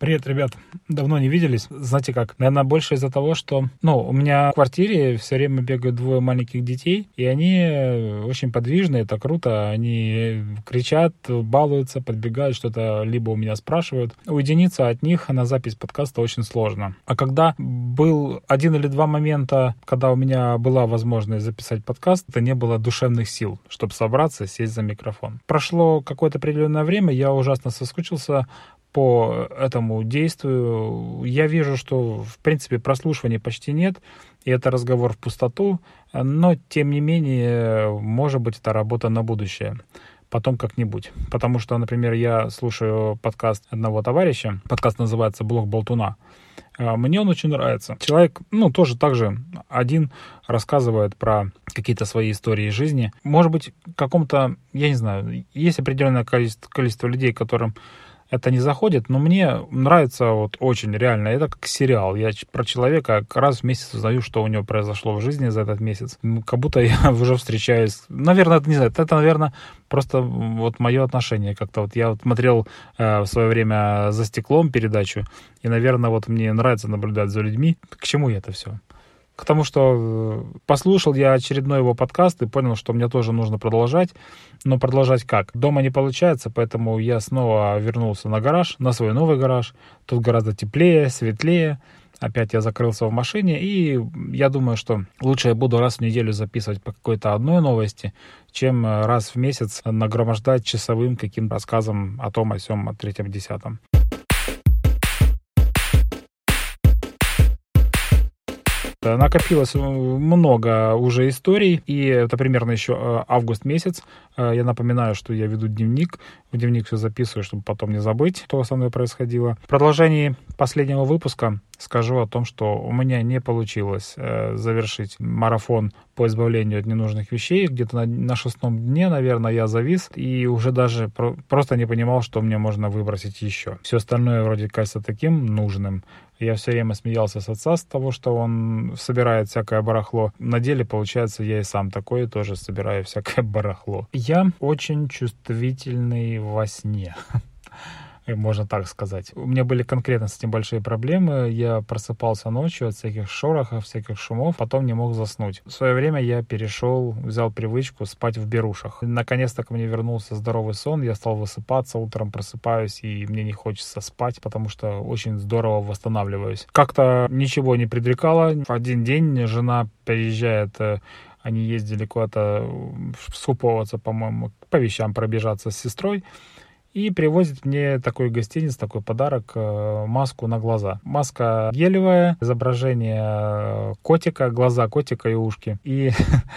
Привет, ребят. Давно не виделись. Знаете как? Наверное, больше из-за того, что, ну, у меня в квартире все время бегают двое маленьких детей, и они очень подвижные, это круто. Они кричат, балуются, подбегают, что-то либо у меня спрашивают. Уединиться от них на запись подкаста очень сложно. А когда был один или два момента, когда у меня была возможность записать подкаст, это не было душевных сил, чтобы собраться, сесть за микрофон. Прошло какое-то определенное время, я ужасно соскучился по этому действию. Я вижу, что, в принципе, прослушивания почти нет, и это разговор в пустоту, но, тем не менее, может быть, это работа на будущее потом как-нибудь. Потому что, например, я слушаю подкаст одного товарища, подкаст называется «Блог Болтуна». Мне он очень нравится. Человек, ну, тоже так же один рассказывает про какие-то свои истории жизни. Может быть, каком-то, я не знаю, есть определенное количество, количество людей, которым это не заходит, но мне нравится вот очень реально. Это как сериал. Я про человека раз в месяц узнаю, что у него произошло в жизни за этот месяц. Как будто я уже встречаюсь. Наверное, это не знаю, это, наверное, просто вот мое отношение как-то. Вот я вот смотрел э, в свое время «За стеклом» передачу, и, наверное, вот мне нравится наблюдать за людьми. К чему это все? К тому, что э, послушал я очередной его подкаст и понял, что мне тоже нужно продолжать. Но продолжать как? Дома не получается, поэтому я снова вернулся на гараж, на свой новый гараж. Тут гораздо теплее, светлее. Опять я закрылся в машине, и я думаю, что лучше я буду раз в неделю записывать по какой-то одной новости, чем раз в месяц нагромождать часовым каким рассказом о том, о сем, о третьем, десятом. Накопилось э, много уже историй, и это примерно еще э, август месяц. Э, я напоминаю, что я веду дневник. В дневник все записываю, чтобы потом не забыть, что со мной происходило. В продолжении последнего выпуска скажу о том, что у меня не получилось завершить марафон по избавлению от ненужных вещей. Где-то на, на шестом дне, наверное, я завис и уже даже про, просто не понимал, что мне можно выбросить еще. Все остальное вроде кажется таким нужным. Я все время смеялся с отца с того, что он собирает всякое барахло. На деле, получается, я и сам такой тоже собираю всякое барахло. Я очень чувствительный во сне. можно так сказать. У меня были конкретно с этим большие проблемы. Я просыпался ночью от всяких шорохов, всяких шумов, потом не мог заснуть. В свое время я перешел, взял привычку спать в берушах. Наконец-то ко мне вернулся здоровый сон, я стал высыпаться, утром просыпаюсь, и мне не хочется спать, потому что очень здорово восстанавливаюсь. Как-то ничего не предрекало. В один день жена приезжает э, они ездили куда-то скуповаться, по-моему, по вещам пробежаться с сестрой и привозит мне такой гостиниц, такой подарок, э, маску на глаза. Маска гелевая, изображение э, котика, глаза котика и ушки. И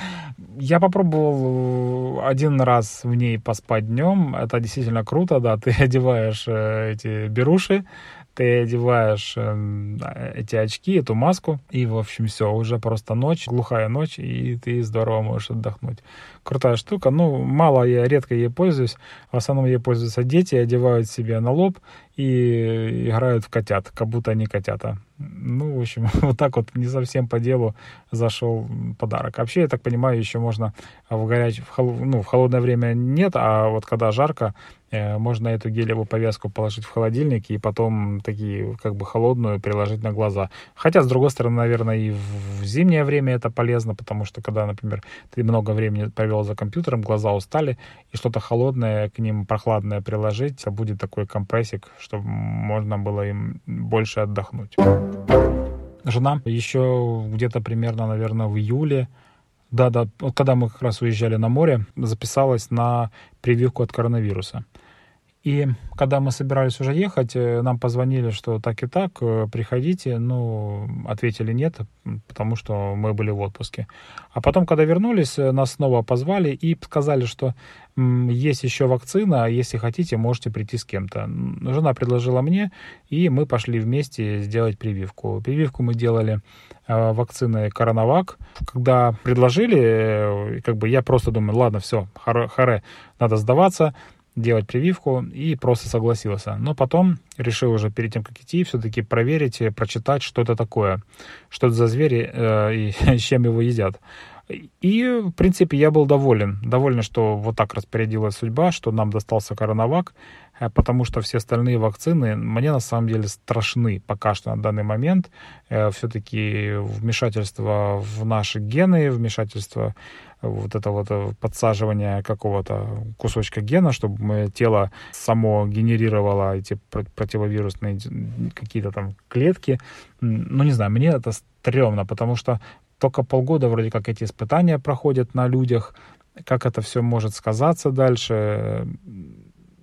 я попробовал э, один раз в ней поспать днем. Это действительно круто, да, ты одеваешь эти беруши, ты одеваешь э, эти очки, эту маску, и, в общем, все, уже просто ночь, глухая ночь, и ты здорово можешь отдохнуть. Крутая штука. Ну, мало я редко ей пользуюсь. В основном ей пользуются дети, одевают себе на лоб и играют в котят, как будто они котята. Ну, в общем, вот так вот не совсем по делу зашел подарок. Вообще, я так понимаю, еще можно в горяч... в, хол... ну, в холодное время нет, а вот когда жарко, можно эту гелевую повязку положить в холодильник и потом такие как бы холодную приложить на глаза. Хотя, с другой стороны, наверное, и в зимнее время это полезно, потому что когда, например, ты много времени провел за компьютером, глаза устали, и что-то холодное к ним прохладное приложить, будет такой компрессик, чтобы можно было им больше отдохнуть. Жена еще где-то примерно, наверное, в июле да, да, вот когда мы как раз уезжали на море, записалась на прививку от коронавируса. И когда мы собирались уже ехать, э, нам позвонили, что так и так, э, приходите. Ну, ответили нет, потому что мы были в отпуске. А потом, когда вернулись, э, нас снова позвали и сказали, что есть еще вакцина, если хотите, можете прийти с кем-то. Жена предложила мне, и мы пошли вместе сделать прививку. Прививку мы делали вакциной Коронавак. Когда предложили, как бы я просто думаю, ладно, все, харе, надо сдаваться делать прививку и просто согласился. Но потом решил уже перед тем, как идти, все-таки проверить, прочитать, что это такое, что это за звери э, и чем его едят. И, в принципе, я был доволен. Доволен, что вот так распорядилась судьба, что нам достался коронавак, э, потому что все остальные вакцины мне на самом деле страшны пока что на данный момент. Э, Все-таки вмешательство в наши гены, вмешательство вот это вот э, подсаживание какого-то кусочка гена, чтобы тело само генерировало эти противовирусные какие-то там клетки. Ну, не знаю, мне это стрёмно, потому что только полгода вроде как эти испытания проходят на людях. Как это все может сказаться дальше,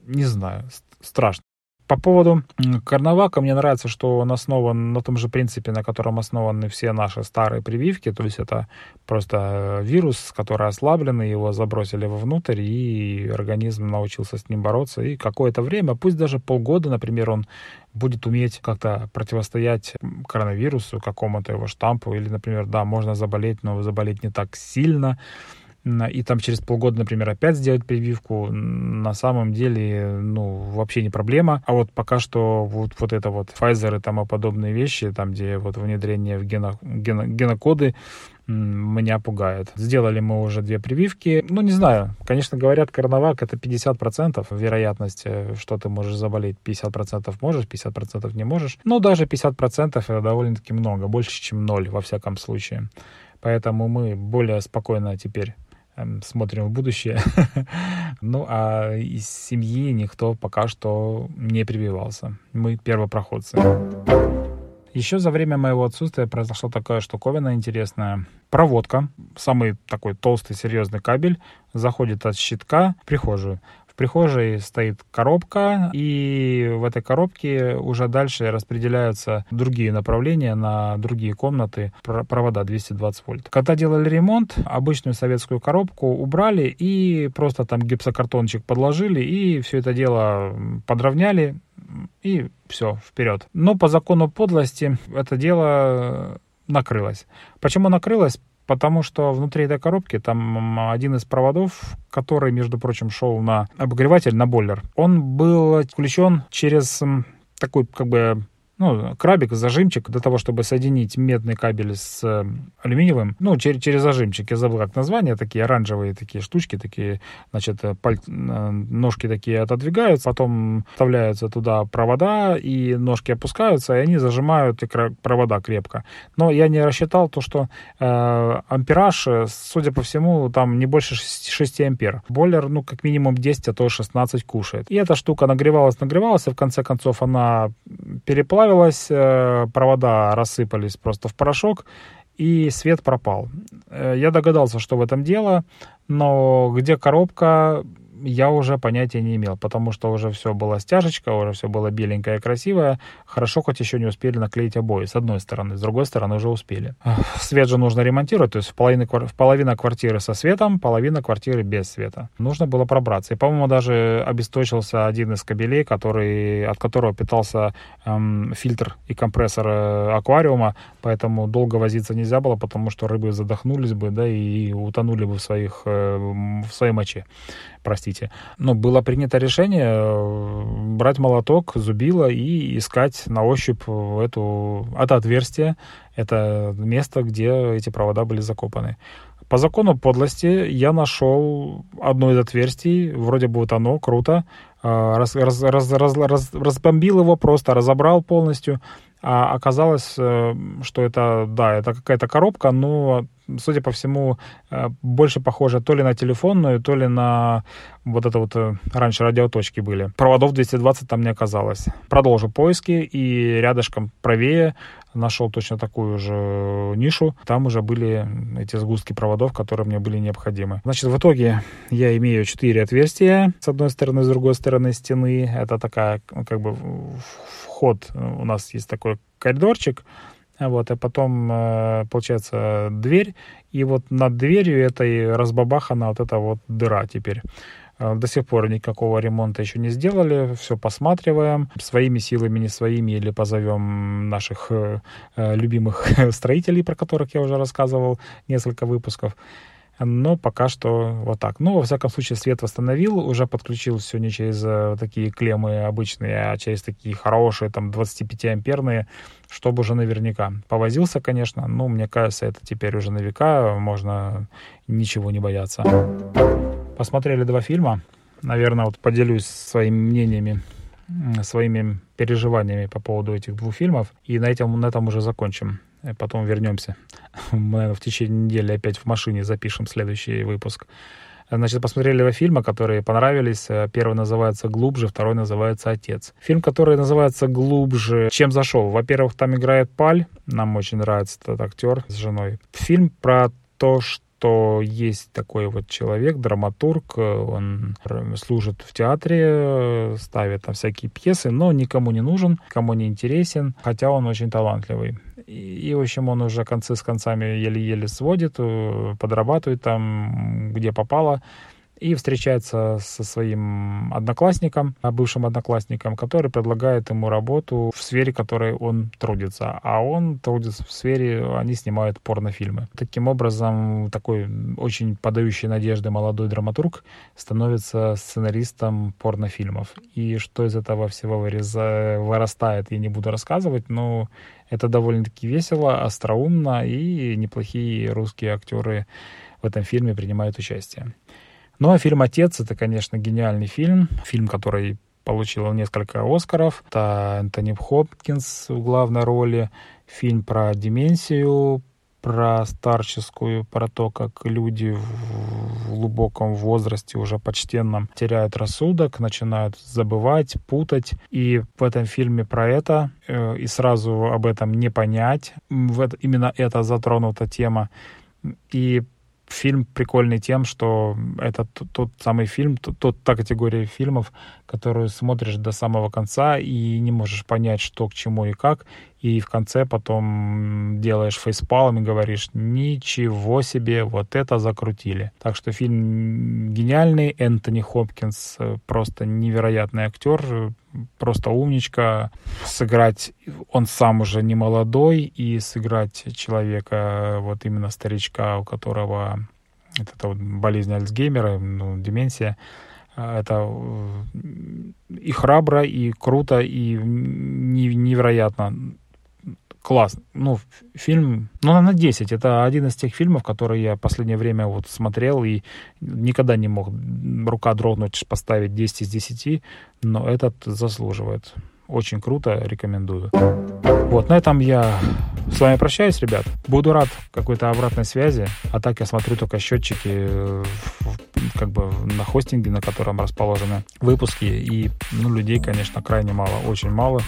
не знаю, страшно. По поводу Карнавака, мне нравится, что он основан на том же принципе, на котором основаны все наши старые прививки, то есть это просто вирус, который ослаблен, его забросили вовнутрь, и организм научился с ним бороться, и какое-то время, пусть даже полгода, например, он будет уметь как-то противостоять коронавирусу, какому-то его штампу, или, например, да, можно заболеть, но заболеть не так сильно, и там через полгода, например, опять сделать прививку, на самом деле, ну, вообще не проблема. А вот пока что вот, вот это вот Pfizer и тому подобные вещи, там, где вот внедрение в гено, гено, генокоды, меня пугает. Сделали мы уже две прививки. Ну, не знаю. Конечно, говорят, коронавак это 50% вероятность, э, что ты можешь заболеть. 50% можешь, 50% не можешь. Но даже 50% это довольно-таки много. Больше, чем ноль, во всяком случае. Поэтому мы более спокойно теперь смотрим в будущее. ну, а из семьи никто пока что не прививался. Мы первопроходцы. Еще за время моего отсутствия произошла такая штуковина интересная. Проводка, самый такой толстый серьезный кабель, заходит от щитка в прихожую прихожей стоит коробка, и в этой коробке уже дальше распределяются другие направления на другие комнаты провода 220 вольт. Когда делали ремонт, обычную советскую коробку убрали и просто там гипсокартончик подложили, и все это дело подровняли, и все, вперед. Но по закону подлости это дело накрылось. Почему накрылось? Потому что внутри этой коробки там один из проводов, который, между прочим, шел на обогреватель, на бойлер, он был включен через такой как бы ну, крабик, зажимчик для того, чтобы соединить медный кабель с э, алюминиевым, ну, через, через зажимчик, я забыл как название, такие оранжевые такие штучки, такие, значит, э, паль... Э, ножки такие отодвигаются, потом вставляются туда провода, и ножки опускаются, и они зажимают эти провода крепко. Но я не рассчитал то, что э, ампераж, судя по всему, там не больше 6, 6 ампер. Бойлер, ну, как минимум 10, а то 16 кушает. И эта штука нагревалась, нагревалась, и в конце концов она переплавилась, плавилась, э, провода рассыпались просто в порошок, и свет пропал. Э, я догадался, что в этом дело, но где коробка, я уже понятия не имел, потому что уже все было стяжечка, уже все было беленькое и красивое. Хорошо, хоть еще не успели наклеить обои, с одной стороны. С другой стороны уже успели. Свет же нужно ремонтировать, то есть в половина, в половина квартиры со светом, половина квартиры без света. Нужно было пробраться. И, по-моему, даже обесточился один из кабелей, который, от которого питался эм, фильтр и компрессор э, аквариума, поэтому долго возиться нельзя было, потому что рыбы задохнулись бы, да, и утонули бы в, своих, э, в своей моче простите. Но было принято решение э, брать молоток, зубило и искать на ощупь эту, это отверстие, это место, где эти провода были закопаны. По закону подлости я нашел одно из отверстий, вроде бы вот оно, круто, э, раз, раз, раз, раз, раз, разбомбил его просто, разобрал полностью, а оказалось, э, что это, да, это какая-то коробка, но судя по всему, э, больше похоже то ли на телефонную, то ли на вот это вот э, раньше радиоточки были. Проводов 220 там не оказалось. Продолжу поиски и рядышком правее нашел точно такую же нишу. Там уже были эти сгустки проводов, которые мне были необходимы. Значит, в итоге я имею четыре отверстия с одной стороны, с другой стороны стены. Это такая, как бы, вход. У нас есть такой коридорчик, вот, и потом, э, получается, дверь, и вот над дверью этой разбабахана вот эта вот дыра теперь. Э, до сих пор никакого ремонта еще не сделали, все посматриваем, своими силами, не своими, или позовем наших э, любимых строителей, про которых я уже рассказывал несколько выпусков. Но пока что вот так. Ну, во всяком случае, свет восстановил, уже подключил все не через э, такие клеммы обычные, а через такие хорошие, там, 25-амперные, чтобы уже наверняка. Повозился, конечно, но мне кажется, это теперь уже на века, можно ничего не бояться. Посмотрели два фильма. Наверное, вот поделюсь своими мнениями своими переживаниями по поводу этих двух фильмов. И на этом, на этом уже закончим. Э, потом вернемся. Мы, наверное, в течение недели опять в машине запишем следующий выпуск. Значит, посмотрели два фильма, которые понравились. Э, первый называется «Глубже», второй называется «Отец». Фильм, который называется «Глубже», чем зашел? Во-первых, там играет Паль, нам очень нравится этот актер с женой. Фильм про то, что что есть такой вот человек, драматург, он служит в театре, ставит там всякие пьесы, но никому не нужен, кому не интересен, хотя он очень талантливый. И, в общем, он уже концы с концами еле-еле сводит, э, подрабатывает там, где попало и встречается со своим одноклассником, а бывшим одноклассником, который предлагает ему работу в сфере, в которой он трудится. А он трудится в сфере, они снимают порнофильмы. Таким образом, такой очень подающий надежды молодой драматург становится сценаристом порнофильмов. И что из этого всего вырастает, я не буду рассказывать, но это довольно-таки весело, остроумно, и неплохие русские актеры в этом фильме принимают участие. Ну а фильм «Отец» — это, конечно, гениальный фильм. Фильм, который получил несколько Оскаров. Это Энтони Хопкинс в главной роли. Фильм про деменцию, про старческую, про то, как люди в глубоком возрасте, уже почтенном, теряют рассудок, начинают забывать, путать. И в этом фильме про это, э, и сразу об этом не понять. Именно это затронута тема. И фильм прикольный тем, что это тот, тот самый фильм, тот, тот, та категория фильмов, которую смотришь до самого конца и не можешь понять, что к чему и как, и в конце потом делаешь фейспалом и говоришь, ничего себе, вот это закрутили. Так что фильм гениальный, Энтони Хопкинс э, просто невероятный актер, просто умничка. Сыграть, он сам уже не молодой, и сыграть человека, вот именно старичка, у которого это, это вот болезнь Альцгеймера, ну, деменция, это и храбро, и круто, и невероятно класс. Ну, фильм, ну, на 10. Это один из тех фильмов, которые я в последнее время вот смотрел и никогда не мог рука дрогнуть, поставить 10 из 10, но этот заслуживает. Очень круто, рекомендую. Вот, на этом я с вами прощаюсь, ребят. Буду рад какой-то обратной связи. А так я смотрю только счетчики э, как бы на хостинге, на котором расположены выпуски. И, ну, людей, конечно, крайне мало, очень мало.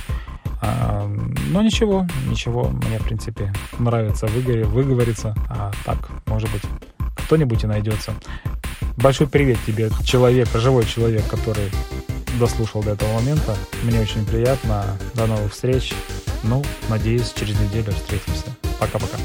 А, но ничего, ничего. Мне, в принципе, нравится выгоре, выговориться. А так, может быть, кто-нибудь и найдется. Большой привет тебе, человек, живой человек, который дослушал до этого момента. Мне очень приятно. До новых встреч. Ну, надеюсь, через неделю встретимся. Пока-пока.